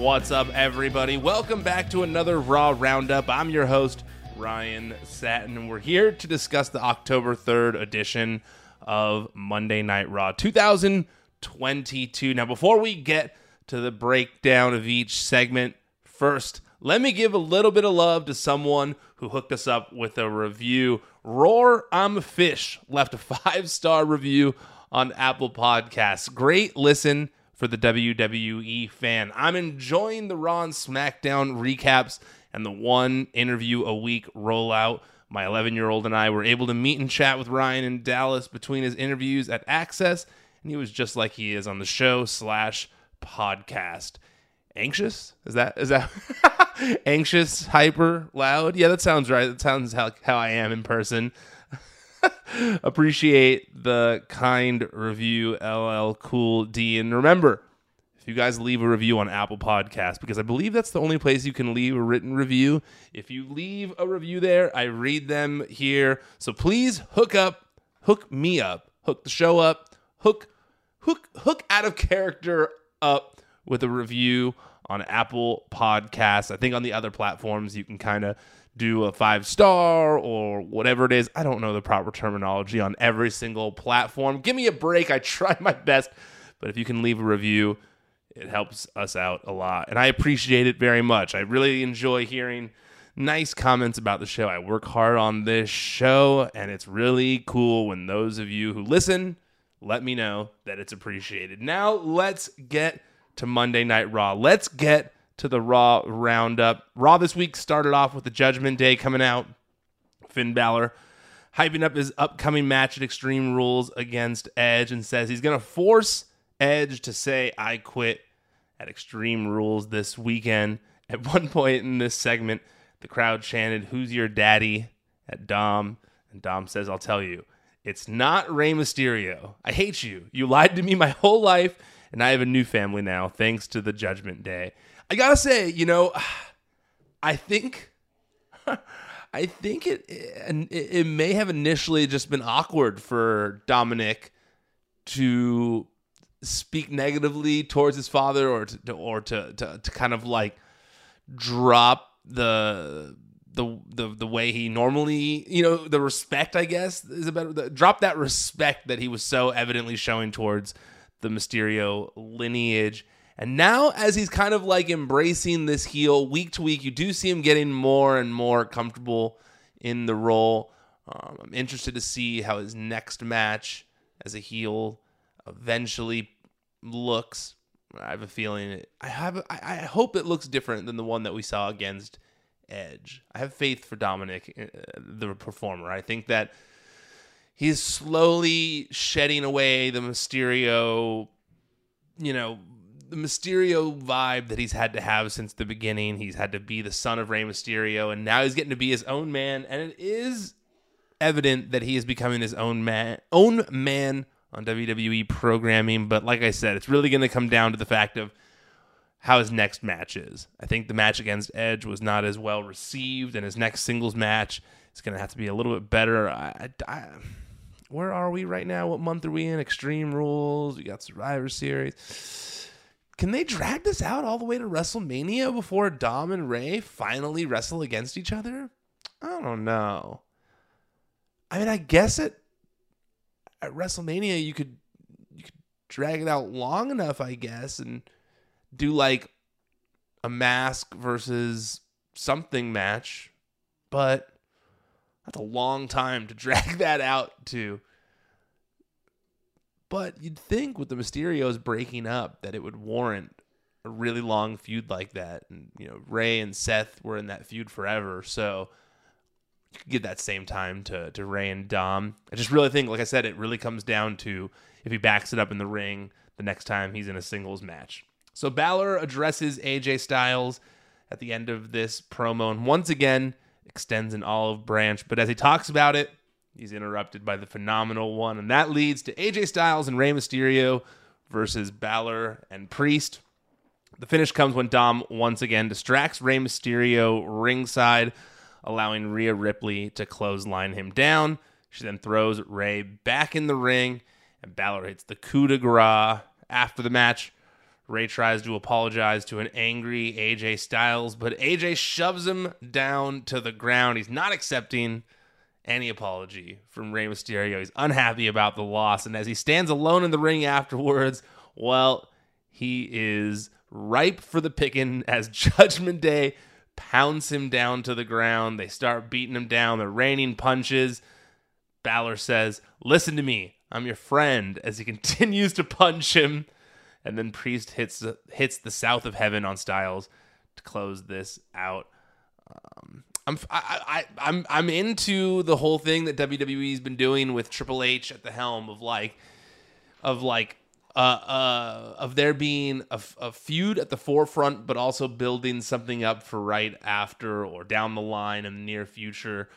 What's up, everybody? Welcome back to another Raw Roundup. I'm your host, Ryan Satin, and we're here to discuss the October 3rd edition of Monday Night Raw 2022. Now, before we get to the breakdown of each segment, first, let me give a little bit of love to someone who hooked us up with a review. Roar, I'm a fish, left a five star review on Apple Podcasts. Great listen for the WWE fan. I'm enjoying the Raw and SmackDown recaps and the one interview a week rollout. My 11 year old and I were able to meet and chat with Ryan in Dallas between his interviews at Access, and he was just like he is on the show slash podcast. Anxious? Is that is that anxious, hyper, loud? Yeah, that sounds right. That sounds how how I am in person. Appreciate the kind review, LL Cool D. And remember, if you guys leave a review on Apple Podcasts, because I believe that's the only place you can leave a written review. If you leave a review there, I read them here. So please hook up, hook me up, hook the show up, hook, hook, hook out of character up with a review on Apple Podcasts. I think on the other platforms you can kind of do a five star or whatever it is. I don't know the proper terminology on every single platform. Give me a break. I try my best. But if you can leave a review, it helps us out a lot. And I appreciate it very much. I really enjoy hearing nice comments about the show. I work hard on this show, and it's really cool when those of you who listen let me know that it's appreciated. Now, let's get to Monday Night Raw. Let's get to the Raw roundup. Raw this week started off with the Judgment Day coming out. Finn Balor hyping up his upcoming match at Extreme Rules against Edge and says he's going to force Edge to say, I quit at Extreme Rules this weekend. At one point in this segment, the crowd chanted, Who's your daddy? at Dom. And Dom says, I'll tell you, it's not Rey Mysterio. I hate you. You lied to me my whole life, and I have a new family now, thanks to the Judgment Day. I gotta say, you know, I think. I think it, it it may have initially just been awkward for Dominic to speak negatively towards his father or to or to to, to kind of like drop the the the the way he normally you know the respect I guess is a better the, drop that respect that he was so evidently showing towards the Mysterio lineage. And now, as he's kind of like embracing this heel week to week, you do see him getting more and more comfortable in the role. Um, I'm interested to see how his next match as a heel eventually looks. I have a feeling it, I have. I hope it looks different than the one that we saw against Edge. I have faith for Dominic, uh, the performer. I think that he's slowly shedding away the Mysterio, you know, the Mysterio vibe that he's had to have since the beginning. He's had to be the son of Rey Mysterio, and now he's getting to be his own man. And it is evident that he is becoming his own man, own man on WWE programming. But like I said, it's really going to come down to the fact of how his next match is. I think the match against Edge was not as well received, and his next singles match is going to have to be a little bit better. I, I, where are we right now? What month are we in? Extreme Rules. We got Survivor Series can they drag this out all the way to WrestleMania before Dom and Rey finally wrestle against each other? I don't know. I mean, I guess it at WrestleMania you could you could drag it out long enough, I guess, and do like a mask versus something match, but that's a long time to drag that out to. But you'd think with the Mysterios breaking up that it would warrant a really long feud like that. And, you know, Rey and Seth were in that feud forever. So you could give that same time to, to Rey and Dom. I just really think, like I said, it really comes down to if he backs it up in the ring the next time he's in a singles match. So Balor addresses AJ Styles at the end of this promo and once again extends an olive branch. But as he talks about it, He's interrupted by the phenomenal one, and that leads to AJ Styles and Rey Mysterio versus Balor and Priest. The finish comes when Dom once again distracts Rey Mysterio ringside, allowing Rhea Ripley to clothesline him down. She then throws Rey back in the ring, and Balor hits the coup de grace. After the match, Rey tries to apologize to an angry AJ Styles, but AJ shoves him down to the ground. He's not accepting any apology from Rey Mysterio. He's unhappy about the loss. And as he stands alone in the ring afterwards, well, he is ripe for the picking as Judgment Day pounds him down to the ground. They start beating him down. They're raining punches. Balor says, Listen to me. I'm your friend. As he continues to punch him. And then Priest hits, hits the south of heaven on Styles to close this out. Um, I'm I, I I'm I'm into the whole thing that WWE's been doing with Triple H at the helm of like of like uh, uh, of there being a, a, feud at the forefront, but also building something up for right after or down the line in the near future.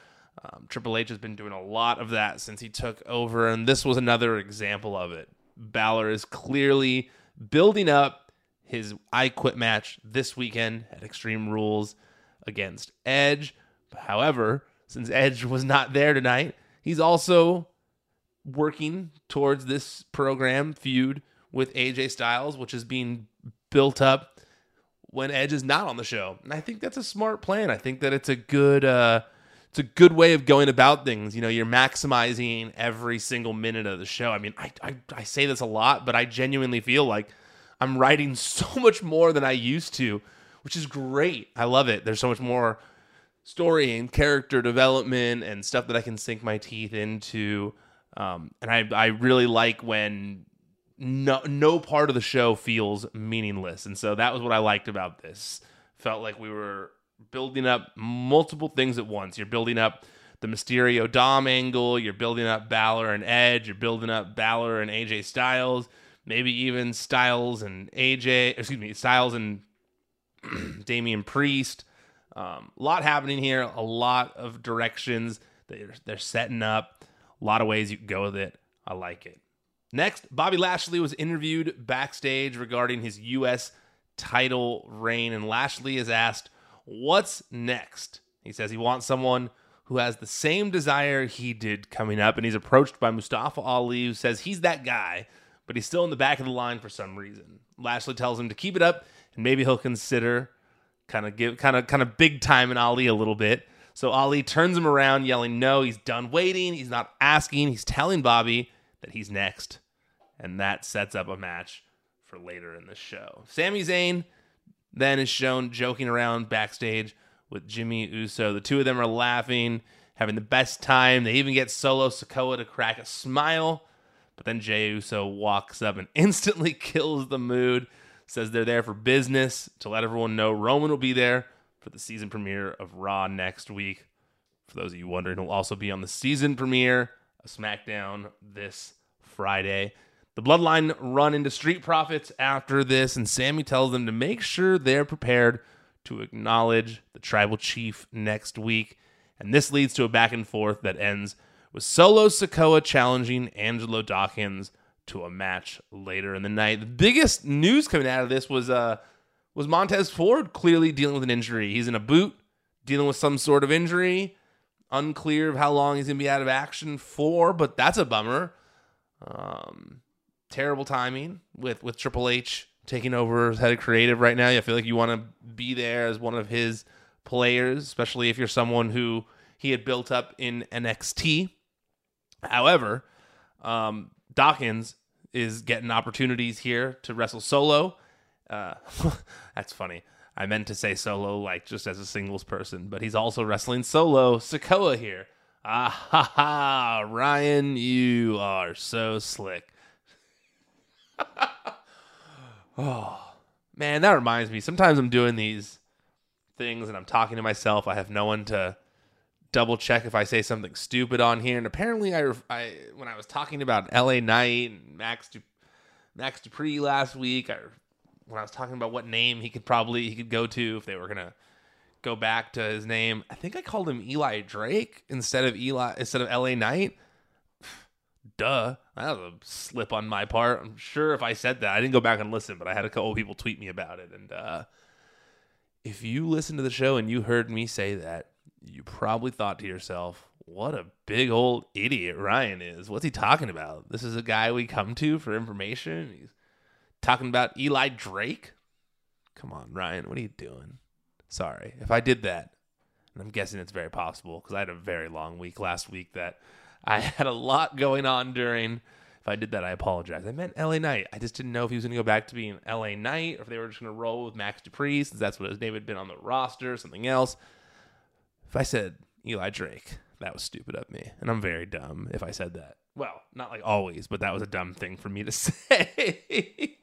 Um, Triple H has been doing a lot of that since he took over, and this was another example of it. Balor is clearly building up his I Quit match this weekend at Extreme Rules against Edge. However, since Edge was not there tonight, he's also working towards this program feud with AJ Styles, which is being built up when Edge is not on the show. And I think that's a smart plan. I think that it's a good uh it's a good way of going about things. You know, you're maximizing every single minute of the show. I mean, I, I, I say this a lot, but I genuinely feel like I'm writing so much more than I used to, which is great. I love it. There's so much more story and character development and stuff that I can sink my teeth into. Um, and I, I really like when no, no part of the show feels meaningless. And so that was what I liked about this. Felt like we were building up multiple things at once. You're building up the Mysterio Dom angle, you're building up Balor and Edge, you're building up Balor and AJ Styles, maybe even Styles and AJ, excuse me, Styles and Damian Priest. Um, a lot happening here, a lot of directions they're, they're setting up, a lot of ways you can go with it. I like it. Next, Bobby Lashley was interviewed backstage regarding his U.S. title reign, and Lashley is asked, What's next? He says he wants someone who has the same desire he did coming up, and he's approached by Mustafa Ali, who says he's that guy, but he's still in the back of the line for some reason. Lashley tells him to keep it up, and maybe he'll consider kind of give kind of kind of big time in Ali a little bit. So Ali turns him around, yelling, "No, he's done waiting. He's not asking. He's telling Bobby that he's next." And that sets up a match for later in the show. Sami Zayn then is shown joking around backstage with Jimmy Uso. The two of them are laughing, having the best time. They even get Solo Sikoa to crack a smile. But then Jey Uso walks up and instantly kills the mood. Says they're there for business to let everyone know Roman will be there for the season premiere of Raw next week. For those of you wondering, he'll also be on the season premiere of SmackDown this Friday. The Bloodline run into Street Profits after this, and Sami tells them to make sure they're prepared to acknowledge the tribal chief next week. And this leads to a back and forth that ends with Solo Sikoa challenging Angelo Dawkins to a match later in the night. The biggest news coming out of this was uh was Montez Ford clearly dealing with an injury. He's in a boot, dealing with some sort of injury. Unclear of how long he's gonna be out of action for, but that's a bummer. Um, terrible timing with with Triple H taking over as head of creative right now. I feel like you want to be there as one of his players, especially if you're someone who he had built up in NXT. However, um, Dawkins is getting opportunities here to wrestle solo. Uh, that's funny. I meant to say solo, like just as a singles person, but he's also wrestling solo Sikoa here. Ah ha ha, Ryan, you are so slick. oh, man, that reminds me. Sometimes I'm doing these things and I'm talking to myself. I have no one to double check if I say something stupid on here. And apparently, I, I when I was talking about L.A. Knight and Max du, Max Dupri last week, I, when I was talking about what name he could probably he could go to if they were gonna go back to his name, I think I called him Eli Drake instead of Eli instead of L.A. Knight. Duh, that was a slip on my part. I'm sure if I said that, I didn't go back and listen, but I had a couple people tweet me about it. And uh, if you listen to the show and you heard me say that, you probably thought to yourself, what a big old idiot Ryan is. What's he talking about? This is a guy we come to for information. He's talking about Eli Drake. Come on, Ryan, what are you doing? Sorry if I did that. And I'm guessing it's very possible because I had a very long week last week that I had a lot going on during. If I did that, I apologize. I meant LA Knight. I just didn't know if he was going to go back to being LA Knight or if they were just going to roll with Max Dupri since that's what his name had been on the roster, or something else. If I said Eli Drake, that was stupid of me. And I'm very dumb if I said that. Well, not like always, but that was a dumb thing for me to say.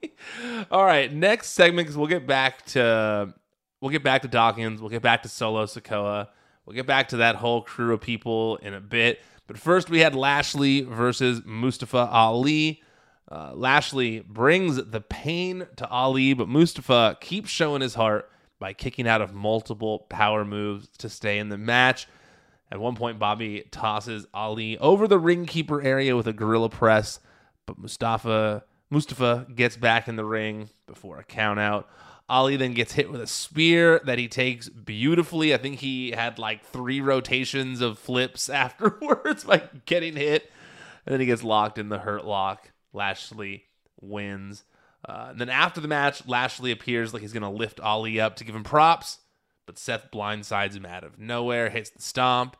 All right, next segment because we'll get back to we'll get back to Dawkins, we'll get back to Solo Sikoa, we'll get back to that whole crew of people in a bit. But first, we had Lashley versus Mustafa Ali. Uh, Lashley brings the pain to Ali, but Mustafa keeps showing his heart by kicking out of multiple power moves to stay in the match. At one point, Bobby tosses Ali over the ring keeper area with a gorilla press, but Mustafa Mustafa gets back in the ring before a count out. Ali then gets hit with a spear that he takes beautifully. I think he had like three rotations of flips afterwards by getting hit. And then he gets locked in the hurt lock. Lashley wins. Uh, and then after the match, Lashley appears like he's going to lift Ali up to give him props, but Seth blindsides him out of nowhere, hits the stomp.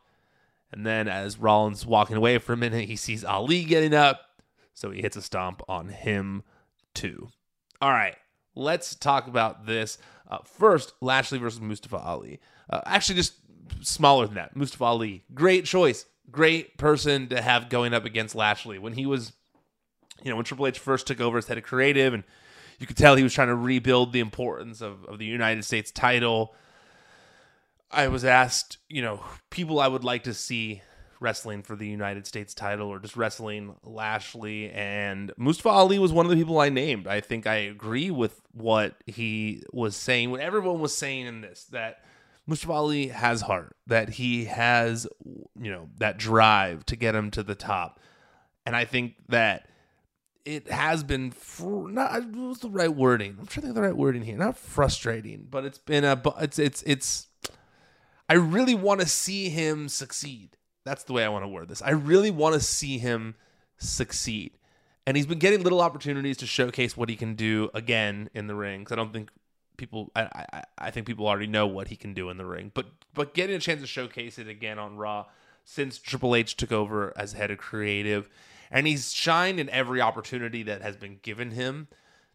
And then as Rollins walking away for a minute, he sees Ali getting up, so he hits a stomp on him too. All right, let's talk about this. Uh, first, Lashley versus Mustafa Ali. Uh, actually, just smaller than that. Mustafa Ali, great choice, great person to have going up against Lashley when he was, you know, when Triple H first took over as head of creative, and you could tell he was trying to rebuild the importance of, of the United States title. I was asked, you know, people I would like to see wrestling for the United States title or just wrestling Lashley and Mustafa Ali was one of the people I named. I think I agree with what he was saying, what everyone was saying in this that Mustafa Ali has heart, that he has, you know, that drive to get him to the top. And I think that it has been fr- not what's the right wording? I'm trying to think of the right wording here. Not frustrating, but it's been a it's it's it's I really want to see him succeed. That's the way I want to word this. I really want to see him succeed. And he's been getting little opportunities to showcase what he can do again in the ring. Cause I don't think people I, I I think people already know what he can do in the ring. But but getting a chance to showcase it again on Raw since Triple H took over as head of creative. And he's shined in every opportunity that has been given him,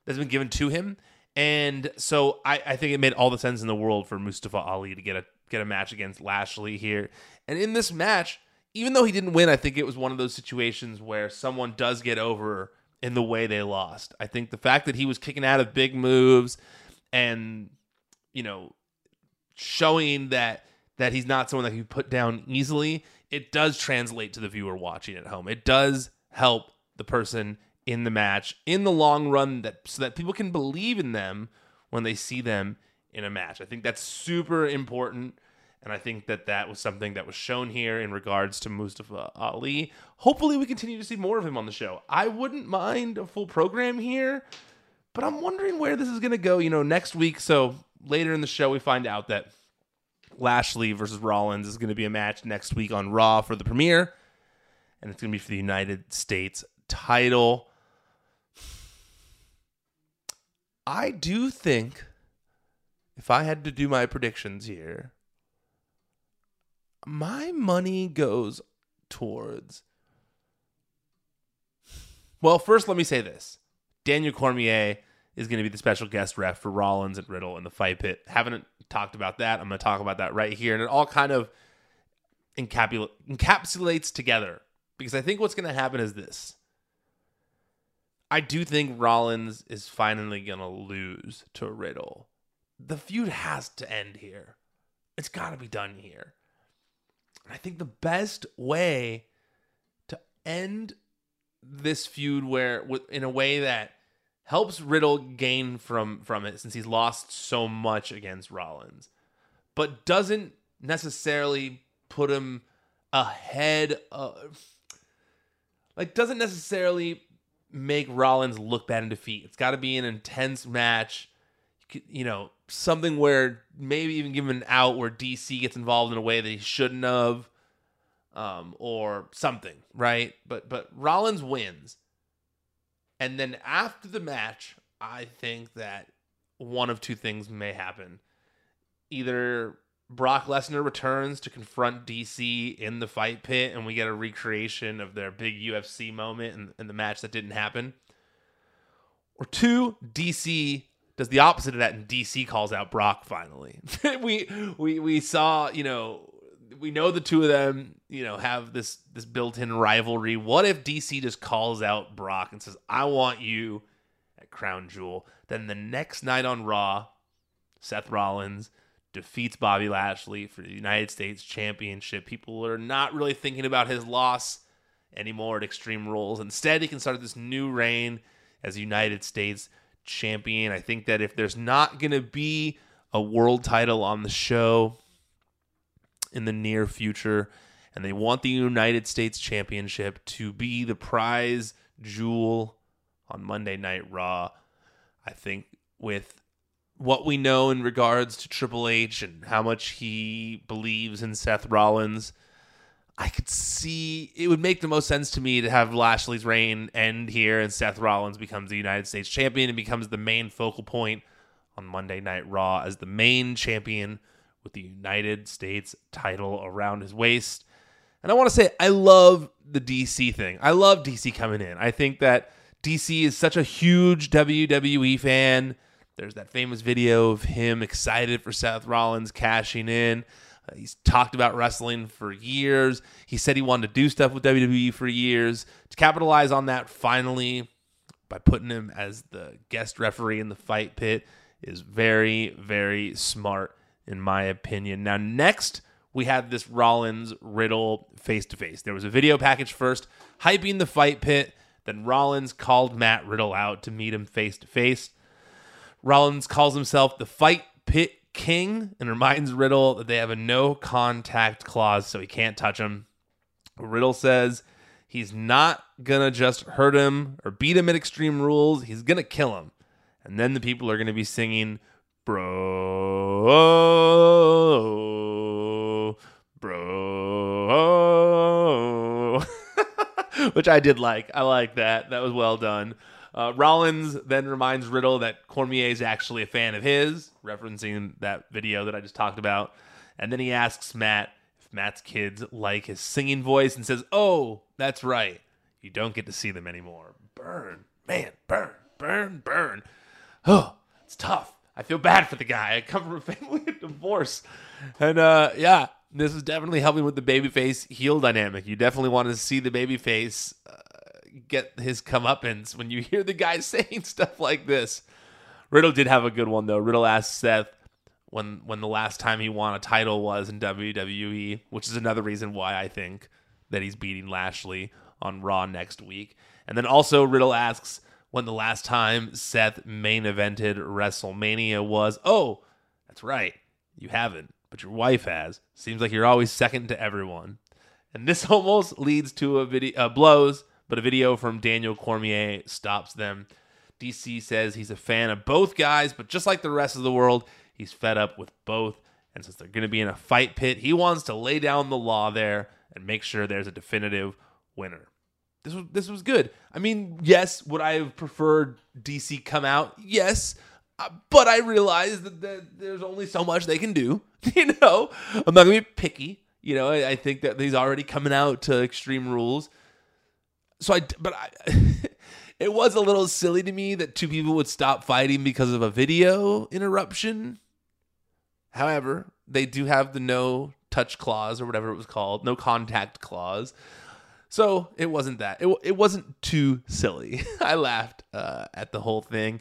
that's been given to him. And so I, I think it made all the sense in the world for Mustafa Ali to get a get a match against Lashley here. And in this match, even though he didn't win, I think it was one of those situations where someone does get over in the way they lost. I think the fact that he was kicking out of big moves and you know showing that that he's not someone that can put down easily, it does translate to the viewer watching at home. It does help the person in the match in the long run that so that people can believe in them when they see them in a match. I think that's super important. And I think that that was something that was shown here in regards to Mustafa Ali. Hopefully, we continue to see more of him on the show. I wouldn't mind a full program here, but I'm wondering where this is going to go. You know, next week. So later in the show, we find out that Lashley versus Rollins is going to be a match next week on Raw for the premiere, and it's going to be for the United States title. I do think if I had to do my predictions here, my money goes towards. Well, first, let me say this Daniel Cormier is going to be the special guest ref for Rollins and Riddle in the fight pit. Haven't talked about that. I'm going to talk about that right here. And it all kind of encapsulates together because I think what's going to happen is this. I do think Rollins is finally going to lose to Riddle the feud has to end here. It's got to be done here. And I think the best way to end this feud where in a way that helps Riddle gain from from it since he's lost so much against Rollins, but doesn't necessarily put him ahead of like doesn't necessarily make Rollins look bad in defeat. It's got to be an intense match. You know, something where maybe even give him an out where DC gets involved in a way that he shouldn't have, um, or something, right? But but Rollins wins, and then after the match, I think that one of two things may happen. Either Brock Lesnar returns to confront DC in the fight pit, and we get a recreation of their big UFC moment in, the match that didn't happen. Or two, DC does the opposite of that, and DC calls out Brock finally. we we we saw, you know, we know the two of them, you know, have this this built-in rivalry. What if DC just calls out Brock and says, "I want you at Crown Jewel"? Then the next night on Raw, Seth Rollins defeats Bobby Lashley for the United States Championship. People are not really thinking about his loss anymore at Extreme Rules. Instead, he can start this new reign as United States champion. I think that if there's not going to be a world title on the show in the near future, and they want the United States Championship to be the prize jewel on Monday Night Raw, I think with what we know in regards to Triple H and how much he believes in Seth Rollins, I could see it would make the most sense to me to have Lashley's reign end here and Seth Rollins becomes the United States champion and becomes the main focal point on Monday Night Raw as the main champion with the United States title around his waist. And I want to say, I love the DC thing. I love DC coming in. I think that DC is such a huge WWE fan there's that famous video of him excited for Seth Rollins cashing in. Uh, he's talked about wrestling for years. He said he wanted to do stuff with WWE for years. To capitalize on that finally by putting him as the guest referee in the fight pit is very, very smart, in my opinion. Now, next, we had this Rollins Riddle face to face. There was a video package first, hyping the fight pit. Then Rollins called Matt Riddle out to meet him face to face. Rollins calls himself the Fight Pit King and reminds Riddle that they have a no contact clause, so he can't touch him. Riddle says he's not gonna just hurt him or beat him at Extreme Rules, he's gonna kill him. And then the people are gonna be singing, Bro, Bro, which I did like. I like that. That was well done. Uh, Rollins then reminds Riddle that Cormier is actually a fan of his, referencing that video that I just talked about. And then he asks Matt if Matt's kids like his singing voice and says, Oh, that's right. You don't get to see them anymore. Burn, man, burn, burn, burn. Oh, it's tough. I feel bad for the guy. I come from a family of divorce. And uh, yeah, this is definitely helping with the babyface heel dynamic. You definitely want to see the babyface uh, get his comeuppance when you hear the guy saying stuff like this. Riddle did have a good one though. Riddle asked Seth when when the last time he won a title was in WWE, which is another reason why I think that he's beating Lashley on Raw next week. And then also Riddle asks when the last time Seth main evented WrestleMania was. Oh, that's right. You haven't, but your wife has. Seems like you're always second to everyone. And this almost leads to a video uh, blows but a video from Daniel Cormier stops them. DC says he's a fan of both guys, but just like the rest of the world, he's fed up with both. And since they're going to be in a fight pit, he wants to lay down the law there and make sure there's a definitive winner. This was this was good. I mean, yes, would I have preferred DC come out? Yes, uh, but I realize that, that, there's only so much they can do. You know, I'm not gonna be picky. You know, I, I think that he's already coming out to Extreme Rules so I, but I, it was a little silly to me that two people would stop fighting because of a video interruption. However, they do have the no touch clause or whatever it was called, no contact clause. So it wasn't that. It, it wasn't too silly. I laughed uh, at the whole thing.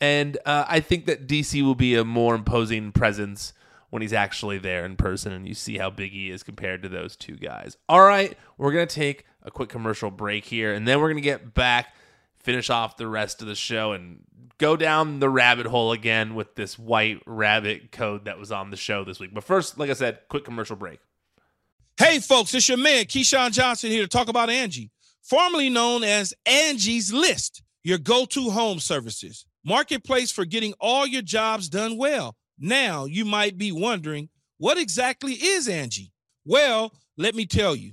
And uh, I think that DC will be a more imposing presence when he's actually there in person and you see how big he is compared to those two guys. All right, we're going to take a quick commercial break here, and then we're going to get back, finish off the rest of the show, and go down the rabbit hole again with this white rabbit code that was on the show this week. But first, like I said, quick commercial break. Hey, folks, it's your man, Keyshawn Johnson, here to talk about Angie, formerly known as Angie's List, your go to home services, marketplace for getting all your jobs done well. Now, you might be wondering, what exactly is Angie? Well, let me tell you.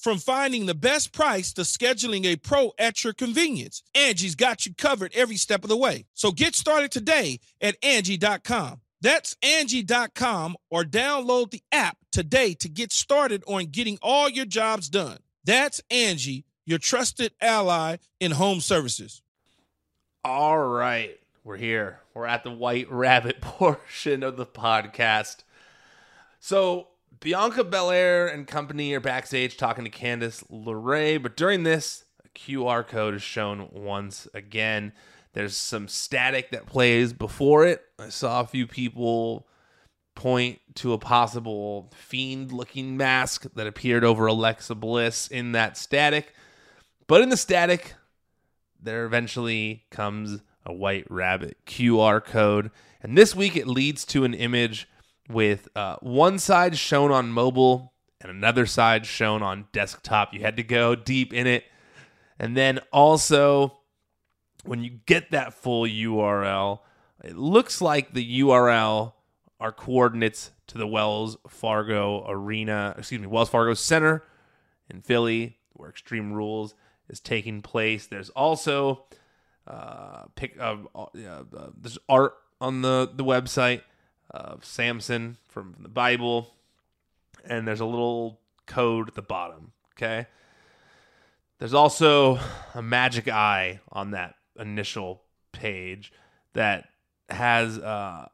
From finding the best price to scheduling a pro at your convenience, Angie's got you covered every step of the way. So get started today at Angie.com. That's Angie.com or download the app today to get started on getting all your jobs done. That's Angie, your trusted ally in home services. All right. We're here. We're at the White Rabbit portion of the podcast. So Bianca Belair and company are backstage talking to Candice LeRae, but during this, a QR code is shown once again. There's some static that plays before it. I saw a few people point to a possible fiend looking mask that appeared over Alexa Bliss in that static. But in the static, there eventually comes a white rabbit QR code. And this week it leads to an image with uh, one side shown on mobile and another side shown on desktop. You had to go deep in it. And then also, when you get that full URL, it looks like the URL are coordinates to the Wells Fargo Arena, excuse me, Wells Fargo Center in Philly, where Extreme Rules is taking place. There's also uh, pick uh, uh, there's art on the the website of Samson from the Bible, and there's a little code at the bottom. Okay. There's also a magic eye on that initial page that has uh,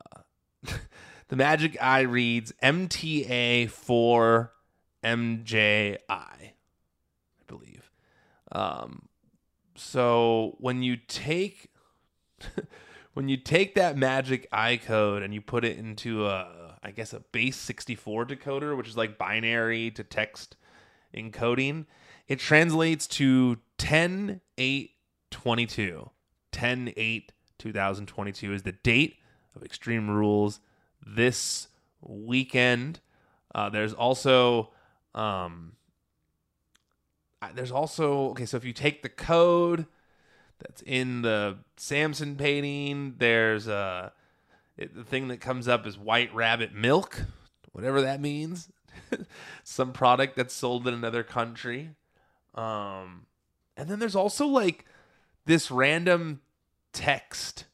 the magic eye reads MTA for MJI, I believe. Um, so when you take when you take that magic eye code and you put it into a I guess a base 64 decoder, which is like binary to text encoding, it translates to 10 8 22. 10 8 2022 is the date of Extreme Rules this weekend. Uh, there's also um, there's also okay. So if you take the code that's in the Samson painting. There's a it, the thing that comes up is white rabbit milk, whatever that means. Some product that's sold in another country. Um, and then there's also like this random text,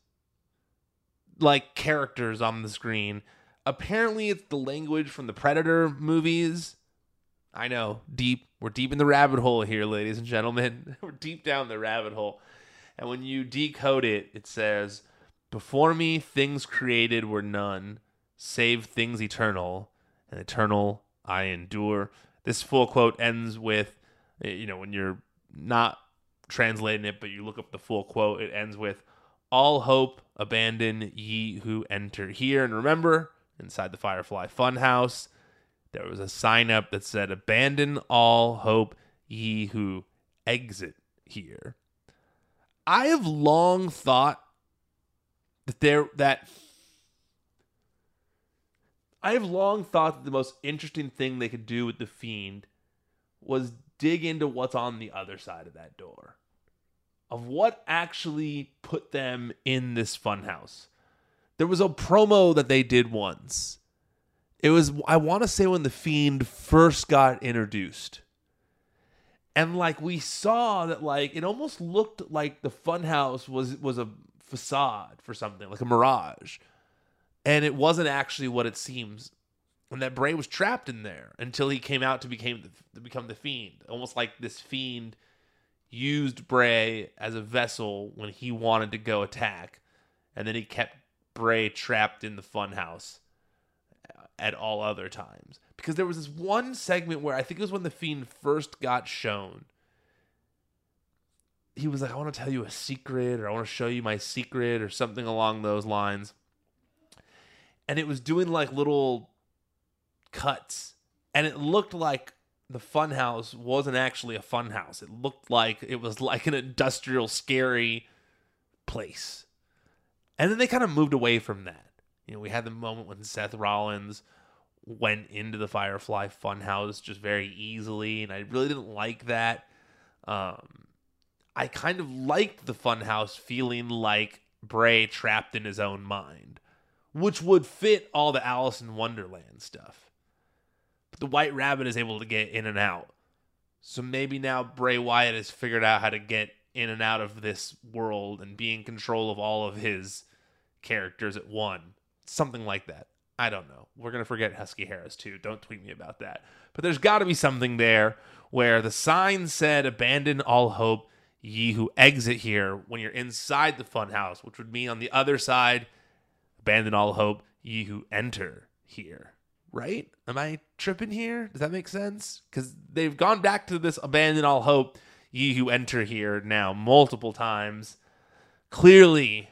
like characters on the screen. Apparently, it's the language from the Predator movies. I know, deep. We're deep in the rabbit hole here, ladies and gentlemen. We're deep down the rabbit hole. And when you decode it, it says, Before me, things created were none, save things eternal, and eternal I endure. This full quote ends with, eh, you know, when you're not translating it, but you look up the full quote, it ends with, All hope abandon ye who enter here. And remember, inside the Firefly Funhouse, there was a sign up that said, Abandon all hope ye who exit here. I have long thought that there that I have long thought that the most interesting thing they could do with the fiend was dig into what's on the other side of that door. Of what actually put them in this funhouse. There was a promo that they did once. It was I want to say when the fiend first got introduced and like we saw that like it almost looked like the funhouse was was a facade for something like a mirage. And it wasn't actually what it seems. And that bray was trapped in there until he came out to became the, to become the fiend. Almost like this fiend used bray as a vessel when he wanted to go attack. And then he kept Bray trapped in the funhouse at all other times. Because there was this one segment where I think it was when the Fiend first got shown. He was like, I want to tell you a secret, or I want to show you my secret, or something along those lines. And it was doing like little cuts. And it looked like the funhouse wasn't actually a funhouse. It looked like it was like an industrial, scary place. And then they kind of moved away from that. You know, we had the moment when Seth Rollins went into the Firefly Funhouse just very easily, and I really didn't like that. Um, I kind of liked the Funhouse feeling like Bray trapped in his own mind, which would fit all the Alice in Wonderland stuff. But the White Rabbit is able to get in and out. So maybe now Bray Wyatt has figured out how to get in and out of this world and be in control of all of his characters at one. Something like that. I don't know. We're going to forget Husky Harris too. Don't tweet me about that. But there's got to be something there where the sign said, Abandon all hope, ye who exit here, when you're inside the funhouse, which would mean on the other side, Abandon all hope, ye who enter here. Right? Am I tripping here? Does that make sense? Because they've gone back to this Abandon all hope, ye who enter here now multiple times. Clearly,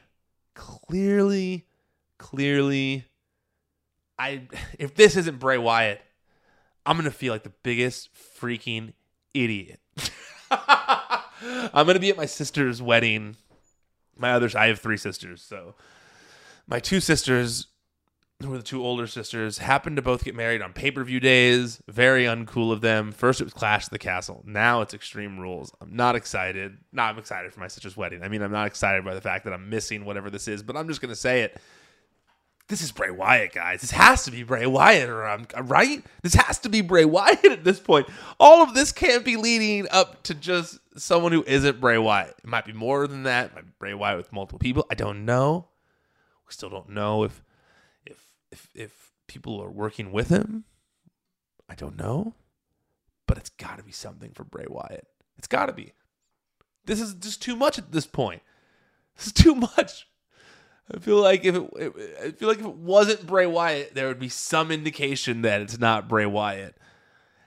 clearly, clearly I if this isn't Bray Wyatt, I'm gonna feel like the biggest freaking idiot. I'm gonna be at my sister's wedding. My others, I have three sisters, so my two sisters, who are the two older sisters, happened to both get married on pay per view days. Very uncool of them. First, it was Clash of the Castle. Now it's Extreme Rules. I'm not excited. No, I'm excited for my sister's wedding. I mean, I'm not excited by the fact that I'm missing whatever this is, but I'm just gonna say it this is Bray Wyatt, guys. This has to be Bray Wyatt, or I'm right. This has to be Bray Wyatt at this point. All of this can't be leading up to just someone who isn't Bray Wyatt. It might be more than that. Might be Bray Wyatt with multiple people. I don't know. We still don't know if if if if people are working with him. I don't know, but it's got to be something for Bray Wyatt. It's got to be. This is just too much at this point. This is too much. I feel like if it, I feel like if it wasn't Bray Wyatt, there would be some indication that it's not Bray Wyatt.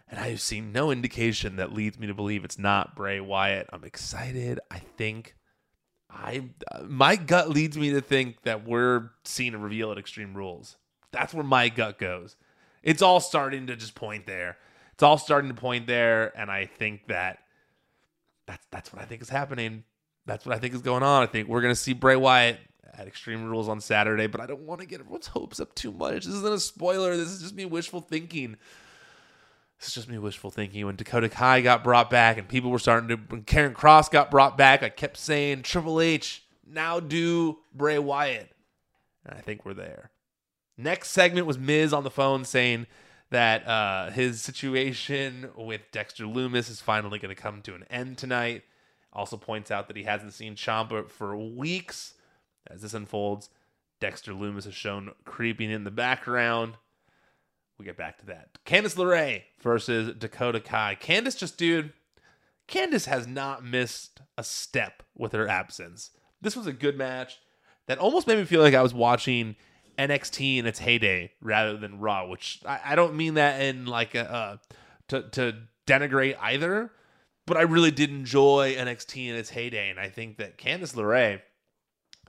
And I've seen no indication that leads me to believe it's not Bray Wyatt. I'm excited. I think I my gut leads me to think that we're seeing a reveal at Extreme Rules. That's where my gut goes. It's all starting to just point there. It's all starting to point there, and I think that that's that's what I think is happening. That's what I think is going on. I think we're gonna see Bray Wyatt at Extreme Rules on Saturday, but I don't want to get everyone's hopes up too much. This isn't a spoiler. This is just me wishful thinking. This is just me wishful thinking. When Dakota Kai got brought back and people were starting to, when Karrion Kross got brought back, I kept saying, Triple H, now do Bray Wyatt. And I think we're there. Next segment was Miz on the phone saying that uh, his situation with Dexter Lumis is finally going to come to an end tonight. Also points out that he hasn't seen Ciampa for weeks as this unfolds, Dexter Lumis is shown creeping in the background. We get back to that. Candice LeRae versus Dakota Kai. Candice just, dude, Candice has not missed a step with her absence. This was a good match that almost made me feel like I was watching NXT in its heyday rather than Raw, which I, I don't mean that in like a, uh, to, to denigrate either, but I really did enjoy NXT in its heyday. And I think that Candice LeRae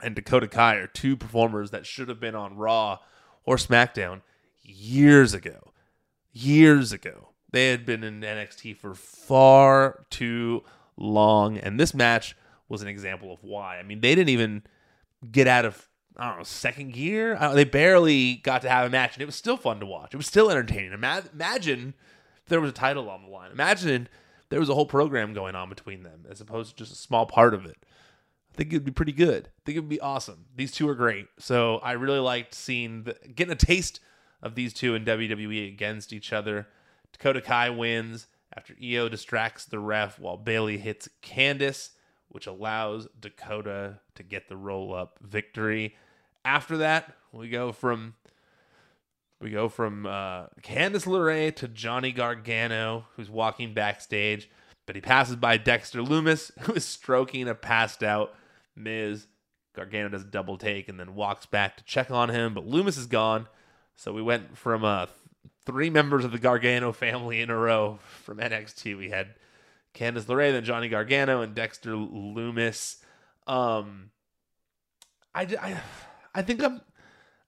and Dakota Kai are two performers that should have been on Raw or SmackDown years ago. Years ago. They had been in NXT for far too long. And this match was an example of why. I mean, they didn't even get out of, I don't know, second gear. they barely got to have a match, and it was still fun to watch. It was still entertaining. Imagine there was a title on the line. Imagine there was a whole program going on between them as opposed to just a small part of it. I think it'd be pretty good. I think it'd be awesome. These two are great. So I really liked seeing the, getting a taste of these two in WWE against each other. Dakota Kai wins after Io distracts the ref while Bayley hits Candice, which allows Dakota to get the roll up victory. After that, we go from we go from uh, Candice LeRae to Johnny Gargano, who's walking backstage, but he passes by Dexter Lumis, who is stroking a passed out Miz, Gargano does a double take and then walks back to check on him, but Lumis is gone. So we went from uh, three members of the Gargano family in a row from NXT. We had Candice LeRae, then Johnny Gargano, and Dexter Lumis. Um, I, I, I think I'm.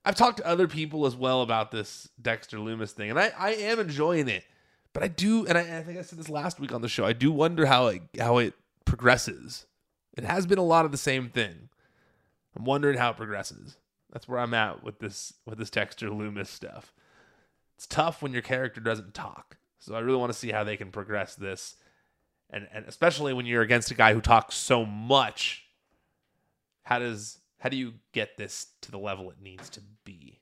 I've talked to other people as well about this Dexter Lumis thing, and I, I am enjoying it. But I do, and I, I think I said this last week on the show. I do wonder how it how it progresses. It has been a lot of the same thing. I'm wondering how it progresses. That's where I'm at with this with this Dexter Lumis stuff. It's tough when your character doesn't talk. So I really want to see how they can progress this. And and especially when you're against a guy who talks so much. How does how do you get this to the level it needs to be?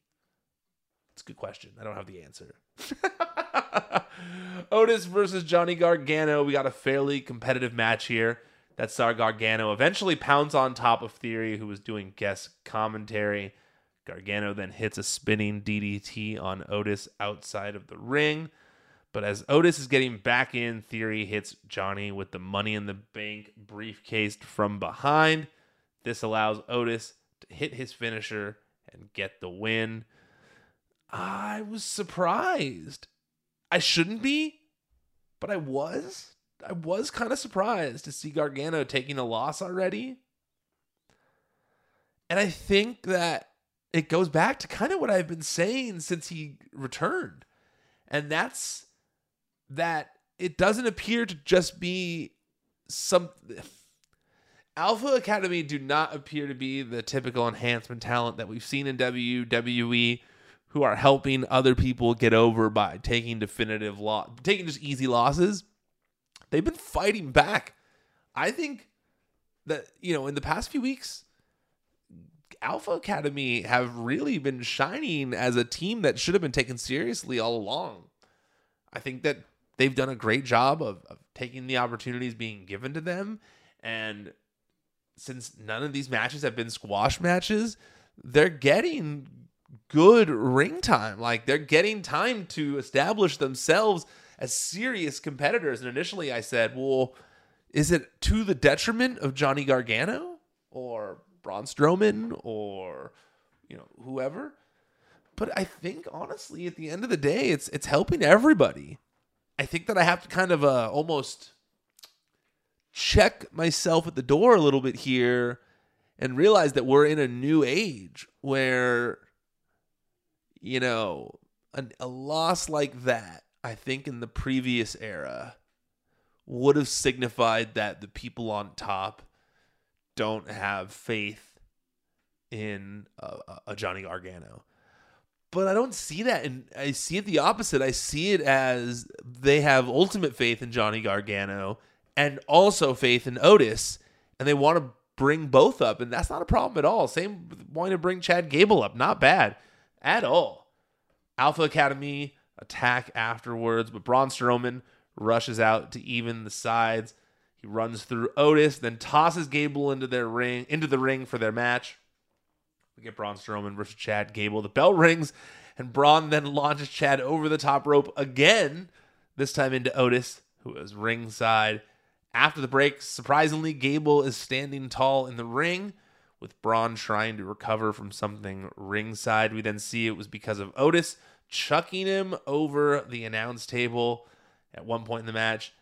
It's a good question. I don't have the answer. Otis versus Johnny Gargano. We got a fairly competitive match here. That saw Gargano eventually pounds on top of Theory, who was doing guest commentary. Gargano then hits a spinning DDT on Otis outside of the ring. But as Otis is getting back in, Theory hits Johnny with the Money in the Bank briefcase from behind. This allows Otis to hit his finisher and get the win. I was surprised. I shouldn't be, but I was. I was kind of surprised to see Gargano taking a loss already. And I think that it goes back to kind of what I've been saying since he returned. And that's that it doesn't appear to just be some Alpha Academy do not appear to be the typical enhancement talent that we've seen in WWE who are helping other people get over by taking definitive loss, taking just easy losses. They've been fighting back. I think that you know in the past few weeks, Alpha Academy have really been shining as a team that should have been taken seriously all along. I think that they've done a great job of, of taking the opportunities being given to them and since none of these matches have been squash matches, they're getting good ring time. Like they're getting time to establish themselves as serious competitors. And initially I said, well, is it to the detriment of Johnny Gargano or Braun Strowman or you know whoever? But I think honestly, at the end of the day, it's it's helping everybody. I think that I have to kind of uh, almost check myself at the door a little bit here and realize that we're in a new age where you know a, a loss like that i think in the previous era would have signified that the people on top don't have faith in a, a Johnny Gargano. But I don't see that, and I see it the opposite. I see it as they have ultimate faith in Johnny Gargano and also faith in Otis, and they want to bring both up, and that's not a problem at all. Same wanting to bring Chad Gable up, not bad at all. Alpha Academy attack afterwards, but Braun Strowman rushes out to even the sides. He runs through Otis, then tosses Gable into their ring, into the ring for their match. We get Braun Strowman versus Chad Gable. The bell rings, and Braun then launches Chad over the top rope again, this time into Otis, who is ringside. After the break, surprisingly, Gable is standing tall in the ring, with Braun trying to recover from something ringside. We then see it was because of Otis chucking him over the announce table at one point in the match.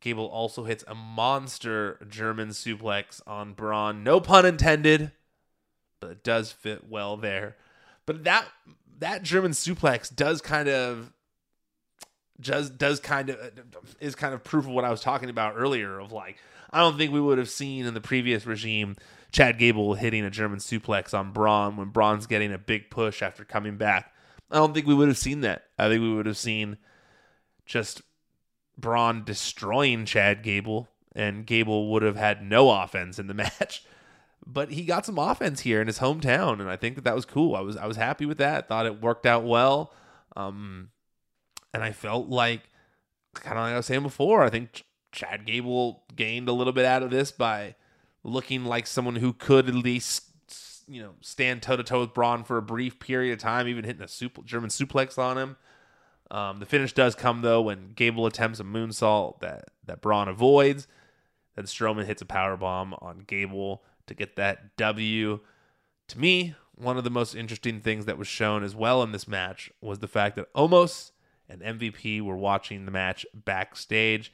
Gable also hits a monster German suplex on Braun. No pun intended, but it does fit well there. But that that German suplex does kind of just does kind of uh, is kind of proof of what I was talking about earlier of like I don't think we would have seen in the previous regime Chad Gable hitting a German suplex on Braun when Braun's getting a big push after coming back. I don't think we would have seen that. I think we would have seen just Braun destroying Chad Gable and Gable would have had no offense in the match. But he got some offense here in his hometown and I think that that was cool. I was I was happy with that. Thought it worked out well. Um and I felt like, kind of like I was saying before, I think Chad Gable gained a little bit out of this by looking like someone who could at least, you know, stand toe to toe with Braun for a brief period of time, even hitting a super, German suplex on him. Um, the finish does come though when Gable attempts a moonsault that that Braun avoids. Then Strowman hits a power bomb on Gable to get that W. To me, one of the most interesting things that was shown as well in this match was the fact that Omos and MVP were watching the match backstage.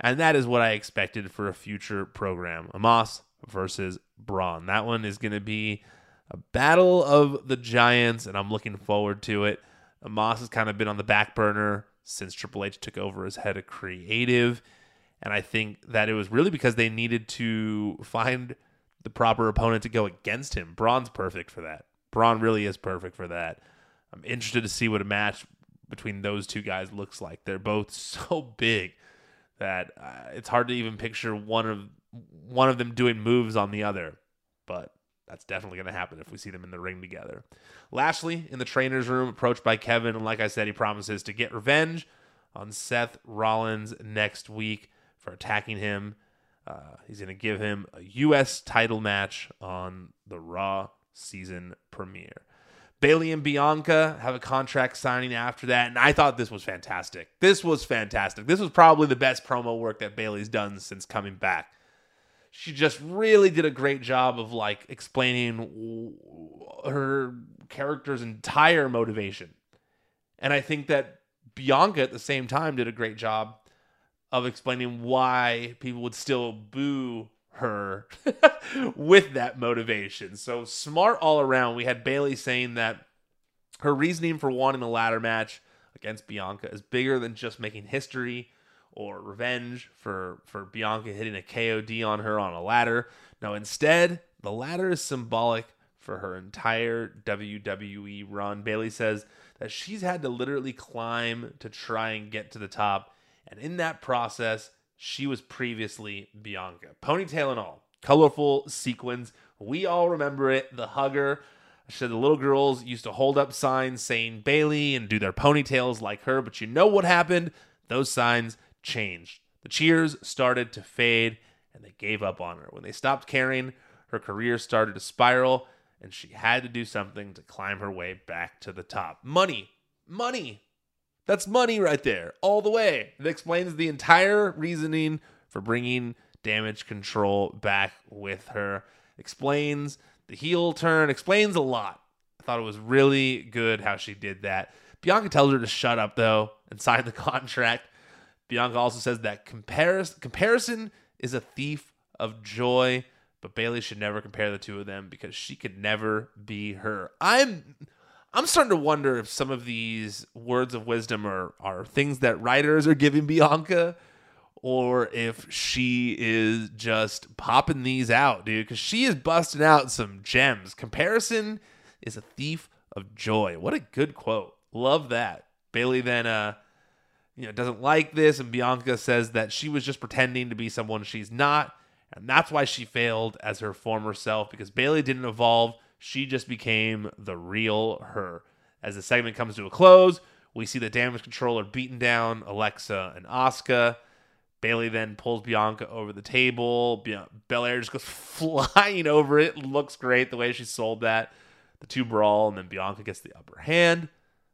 And that is what I expected for a future program. Omos versus Braun. That one is going to be a battle of the giants, and I'm looking forward to it. Omos has kind of been on the back burner since Triple H took over as head of creative. And I think that it was really because they needed to find the proper opponent to go against him. Braun's perfect for that. Braun really is perfect for that. I'm interested to see what a match between those two guys looks like. They're both so big that uh, it's hard to even picture one of one of them doing moves on the other. But that's definitely going to happen if we see them in the ring together. Lashley in the trainer's room, approached by Kevin, and like I said, he promises to get revenge on Seth Rollins next week for attacking him. Uh, he's going to give him a U.S. title match on the Raw season premiere. Bayley and Bianca have a contract signing after that, and I thought this was fantastic. This was fantastic. This was probably the best promo work that Bayley's done since coming back. She just really did a great job of like explaining her character's entire motivation. And I think that Bianca at the same time did a great job of explaining why people would still boo her with that motivation. So smart all around. We had Bayley saying that her reasoning for wanting the ladder match against Bianca is bigger than just making history or revenge for for Bianca hitting a KOD on her on a ladder. No, instead, the ladder is symbolic for her entire WWE run. Bayley says that she's had to literally climb to try and get to the top, and in that process, she was previously Bianca. Ponytail and all. Colorful sequins. We all remember it. The hugger. I said the little girls used to hold up signs saying Bayley and do their ponytails like her, but you know what happened? Those signs changed. The cheers started to fade and they gave up on her. When they stopped caring, her career started to spiral and she had to do something to climb her way back to the top. Money. Money. That's money right there, all the way. It explains the entire reasoning for bringing damage control back with her. Explains the heel turn, explains a lot. I thought it was really good how she did that. Bianca tells her to shut up, though, and sign the contract. Bianca also says that comparis- comparison is a thief of joy, but Bayley should never compare the two of them because she could never be her. I'm I'm starting to wonder if some of these words of wisdom are are things that writers are giving Bianca or if she is just popping these out, dude, because she is busting out some gems. Comparison is a thief of joy. What a good quote. Love that. Bayley then uh you know doesn't like this and Bianca says that she was just pretending to be someone she's not and that's why she failed as her former self because Bayley didn't evolve she just became the real her. As the segment comes to a close, we see the damage controller beating down Alexa and Asuka. Bayley then pulls Bianca over the table. Belair just goes flying over it. Looks great the way she sold that. The two brawl, and then Bianca gets the upper hand.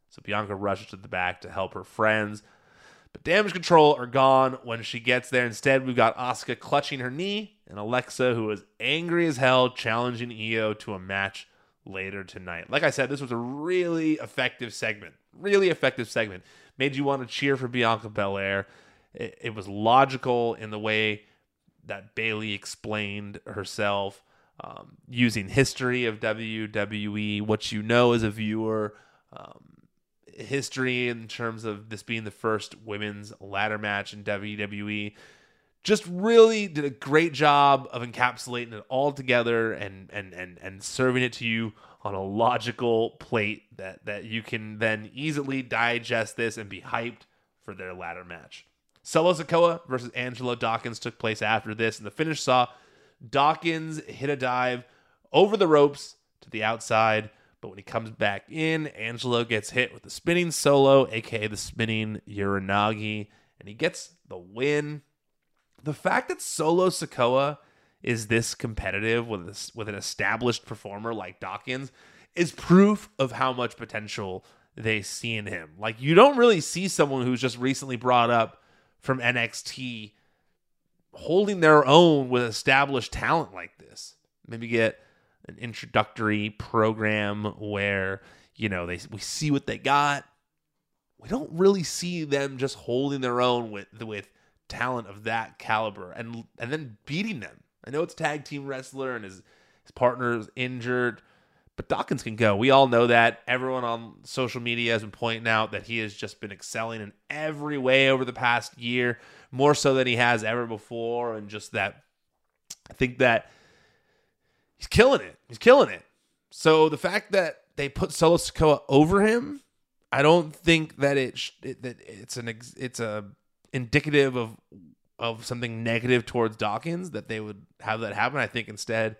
So Bianca rushes to the back to help her friends. But damage control are gone when she gets there. Instead, we've got Asuka clutching her knee and Alexa, who is angry as hell, challenging Iyo to a match later tonight. Like I said, this was a really effective segment. Really effective segment. Made you want to cheer for Bianca Belair. It, it was logical in the way that Bayley explained herself, um, using history of WWE, what you know as a viewer. Um, history in terms of this being the first women's ladder match in WWE. Just really did a great job of encapsulating it all together and and and and serving it to you on a logical plate that that you can then easily digest this and be hyped for their ladder match. Solo Sikoa versus Angelo Dawkins took place after this, and the finish saw Dawkins hit a dive over the ropes to the outside but when he comes back in, Angelo gets hit with the spinning solo, aka the spinning Uranage, and he gets the win. The fact that Solo Sikoa is this competitive with this, with an established performer like Dawkins is proof of how much potential they see in him. Like you don't really see someone who's just recently brought up from NXT holding their own with established talent like this. Maybe get an introductory program where you know they we see what they got. We don't really see them just holding their own with with talent of that caliber and and then beating them. I know it's tag team wrestler and his his partner is injured, but Dawkins can go. We all know that. Everyone on social media has been pointing out that he has just been excelling in every way over the past year, more so than he has ever before. And just that, I think that he's killing it. He's killing it. So the fact that they put Solo Sikoa over him, I don't think that it, it that it's an it's a indicative of of something negative towards Dawkins that they would have that happen. I think instead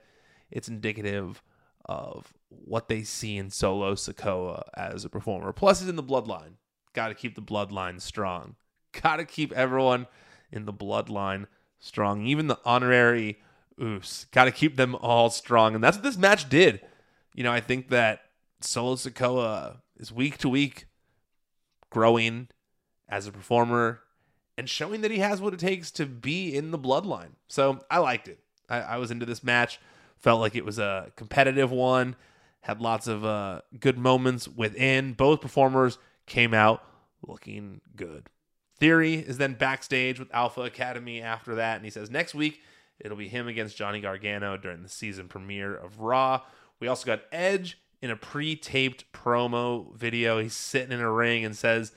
it's indicative of what they see in Solo Sikoa as a performer. Plus, he's in the bloodline. Got to keep the bloodline strong. Got to keep everyone in the bloodline strong. Even the honorary Oos. Got to keep them all strong. And that's what this match did. You know, I think that Solo Sikoa is week to week growing as a performer and showing that he has what it takes to be in the bloodline. So I liked it. I, I was into this match. Felt like it was a competitive one. Had lots of uh, good moments within. Both performers came out looking good. Theory is then backstage with Alpha Academy after that, and he says next week it'll be him against Johnny Gargano during the season premiere of Raw. We also got Edge in a pre-taped promo video. He's sitting in a ring and says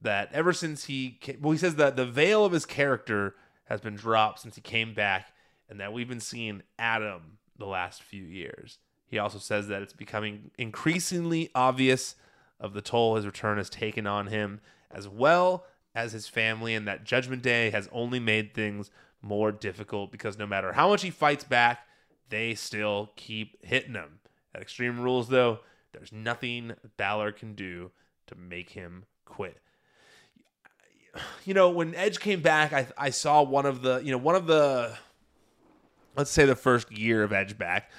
that ever since he came, well, he says that the veil of his character has been dropped since he came back, and that we've been seeing Adam the last few years. He also says that it's becoming increasingly obvious of the toll his return has taken on him, as well as his family, and that Judgment Day has only made things more difficult because no matter how much he fights back, they still keep hitting him. At Extreme Rules, though, there's nothing Balor can do to make him quit. You know, when Edge came back, I I saw one of the you know one of the let's say the first year of Edge back.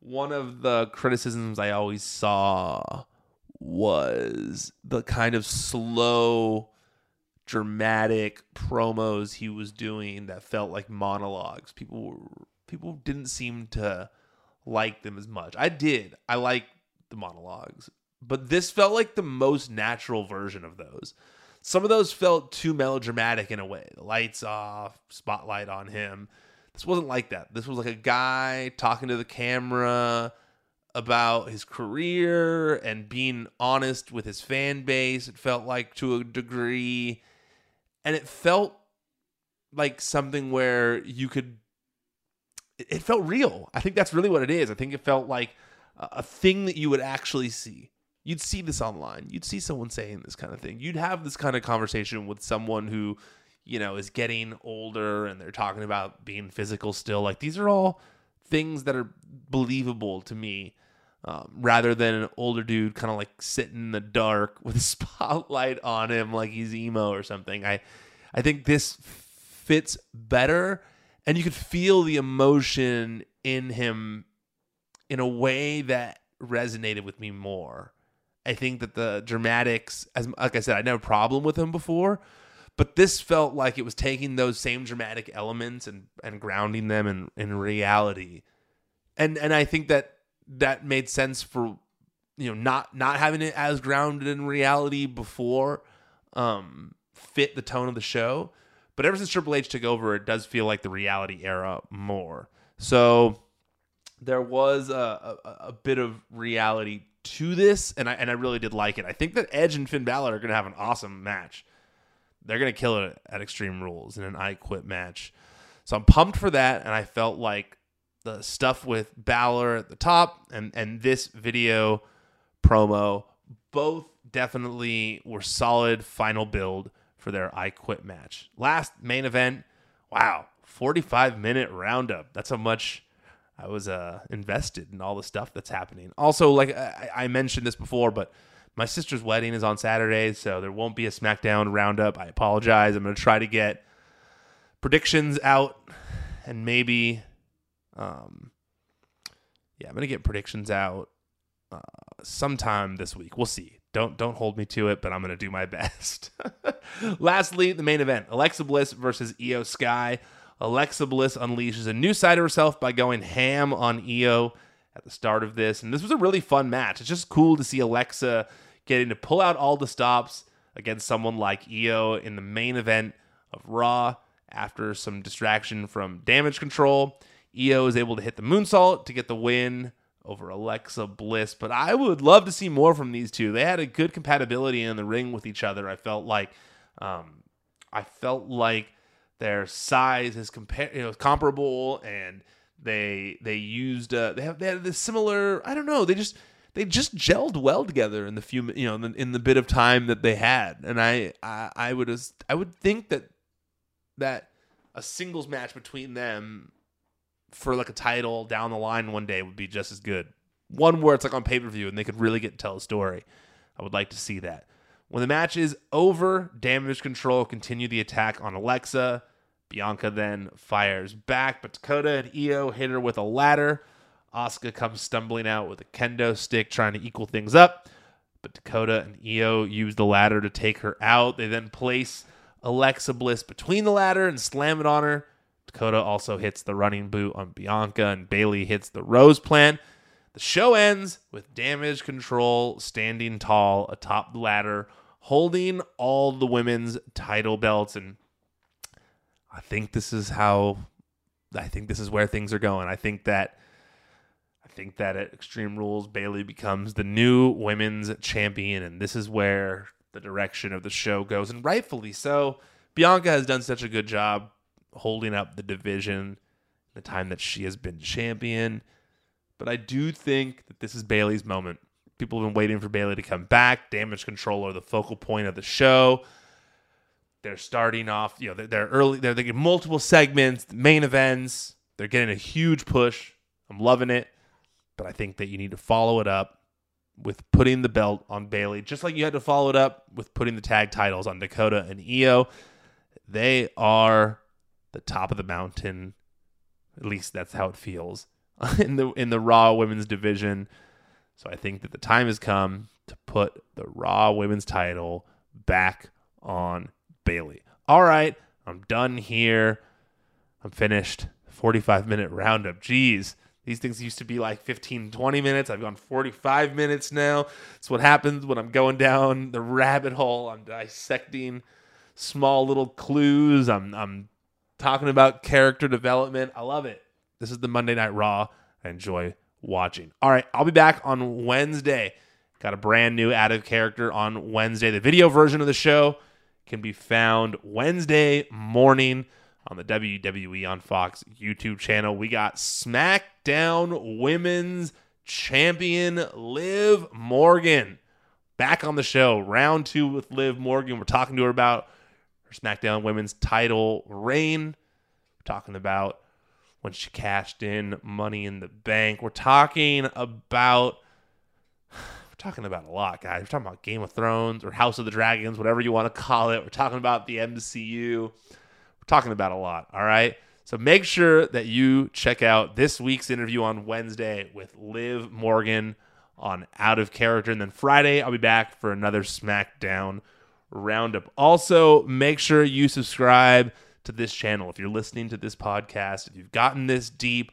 One of the criticisms I always saw was the kind of slow dramatic promos he was doing that felt like monologues. People people didn't seem to like them as much. I did. I like the monologues, but this felt like the most natural version of those. Some of those felt too melodramatic in a way. The lights off, spotlight on him. This wasn't like that. This was like a guy talking to the camera about his career and being honest with his fan base. It felt like to a degree and it felt like something where you could it felt real. I think that's really what it is. I think it felt like a thing that you would actually see. You'd see this online. You'd see someone saying this kind of thing. You'd have this kind of conversation with someone who, you know, is getting older and they're talking about being physical still. Like these are all things that are believable to me um, rather than an older dude kind of like sitting in the dark with a spotlight on him like he's emo or something. I I think this fits better and you could feel the emotion in him in a way that resonated with me more. I think that the dramatics as like I said I no problem with him before, but this felt like it was taking those same dramatic elements and and grounding them in in reality. And and I think that that made sense for you know not not having it as grounded in reality before um fit the tone of the show. But ever since Triple H took over it does feel like the reality era more. So there was a, a, a bit of reality to this and I and I really did like it. I think that Edge and Finn Balor are going to have an awesome match. They're going to kill it at Extreme Rules in an I Quit match. So I'm pumped for that and I felt like the stuff with Balor at the top and and this video promo both definitely were solid final build for their I Quit match. Last main event, wow, 45 minute roundup. That's how much I was uh, invested in all the stuff that's happening. Also, like I, I mentioned this before, but my sister's wedding is on Saturday, so there won't be a SmackDown roundup. I apologize. I'm going to try to get predictions out and maybe um, yeah, I'm gonna get predictions out uh, sometime this week. We'll see. Don't don't hold me to it, but I'm gonna do my best. Lastly, the main event: Alexa Bliss versus Iyo Sky. Alexa Bliss unleashes a new side of herself by going ham on Iyo at the start of this. And this was a really fun match. It's just cool to see Alexa getting to pull out all the stops against someone like Iyo in the main event of Raw after some distraction from damage control. Iyo is able to hit the moonsault to get the win over Alexa Bliss. But I would love to see more from these two. They had a good compatibility in the ring with each other. I felt like, um, I felt like their size is compar- you know, comparable, and they they used uh, they have they had this similar. I don't know. They just they just gelled well together in the few you know in the, in the bit of time that they had, and I I, I would I would think that that a singles match between them for like a title down the line one day would be just as good. One where it's like on pay per view and they could really get to tell a story. I would like to see that. When the match is over, Damage Control continue the attack on Alexa. Bianca then fires back, but Dakota and Iyo hit her with a ladder. Asuka comes stumbling out with a kendo stick, trying to equal things up. But Dakota and Iyo use the ladder to take her out. They then place Alexa Bliss between the ladder and slam it on her. Dakota also hits the running boot on Bianca, and Bayley hits the rose plant. The show ends with damage control standing tall atop the ladder, holding all the women's title belts. And I think this is how I think this is where things are going. I think that I think that at Extreme Rules, Bayley becomes the new women's champion, and this is where the direction of the show goes, and rightfully so. Bianca has done such a good job holding up the division the time that she has been champion. But I do think that this is Bayley's moment. People have been waiting for Bayley to come back. Damage Control are the focal point of the show. They're starting off, you know, they're, they're early, they're, they're getting multiple segments, main events. They're getting a huge push. I'm loving it. But I think that you need to follow it up with putting the belt on Bayley, just like you had to follow it up with putting the tag titles on Dakota and Iyo. They are the top of the mountain. At least that's how it feels in the in the Raw Women's division. So I think that the time has come to put the Raw Women's title back on Bayley. All right, I'm done here. I'm finished. 45 minute roundup. Jeez. These things used to be like 15, 20 minutes. I've gone 45 minutes now. It's what happens when I'm going down the rabbit hole. I'm dissecting small little clues. I'm I'm talking about character development. I love it. This is the Monday Night Raw. I enjoy watching. All right, I'll be back on Wednesday. Got a brand new of character on Wednesday. The video version of the show can be found Wednesday morning on the WWE on Fox YouTube channel. We got SmackDown Women's Champion Liv Morgan back on the show. Round two with Liv Morgan. We're talking to her about her SmackDown Women's title reign. We're talking about when she cashed in Money in the Bank. We're talking about we're talking about a lot, guys. We're talking about Game of Thrones or House of the Dragons, whatever you want to call it. We're talking about the MCU. We're talking about a lot, all right? So make sure that you check out this week's interview on Wednesday with Liv Morgan on Out of Character. And then Friday, I'll be back for another SmackDown roundup. Also, make sure you subscribe to this channel. If you're listening to this podcast, if you've gotten this deep,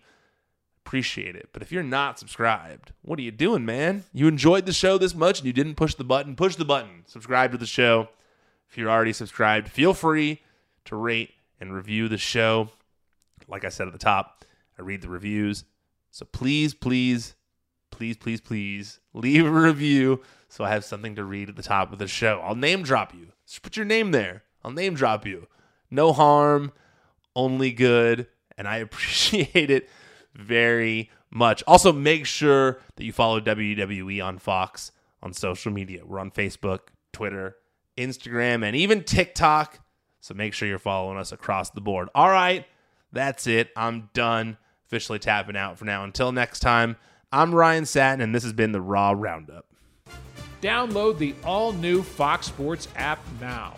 appreciate it. But if you're not subscribed, what are you doing, man? You enjoyed the show this much and you didn't push the button, push the button. Subscribe to the show. If you're already subscribed, feel free to rate and review the show. Like I said at the top, I read the reviews. So please, please, please, please, please leave a review so I have something to read at the top of the show. I'll name drop you. Just put your name there. I'll name drop you. No harm, only good. And I appreciate it very much. Also, make sure that you follow WWE on Fox on social media. We're on Facebook, Twitter, Instagram, and even TikTok. So make sure you're following us across the board. All right, that's it. I'm done officially tapping out for now. Until next time, I'm Ryan Satin, and this has been the Raw Roundup. Download the all new Fox Sports app now.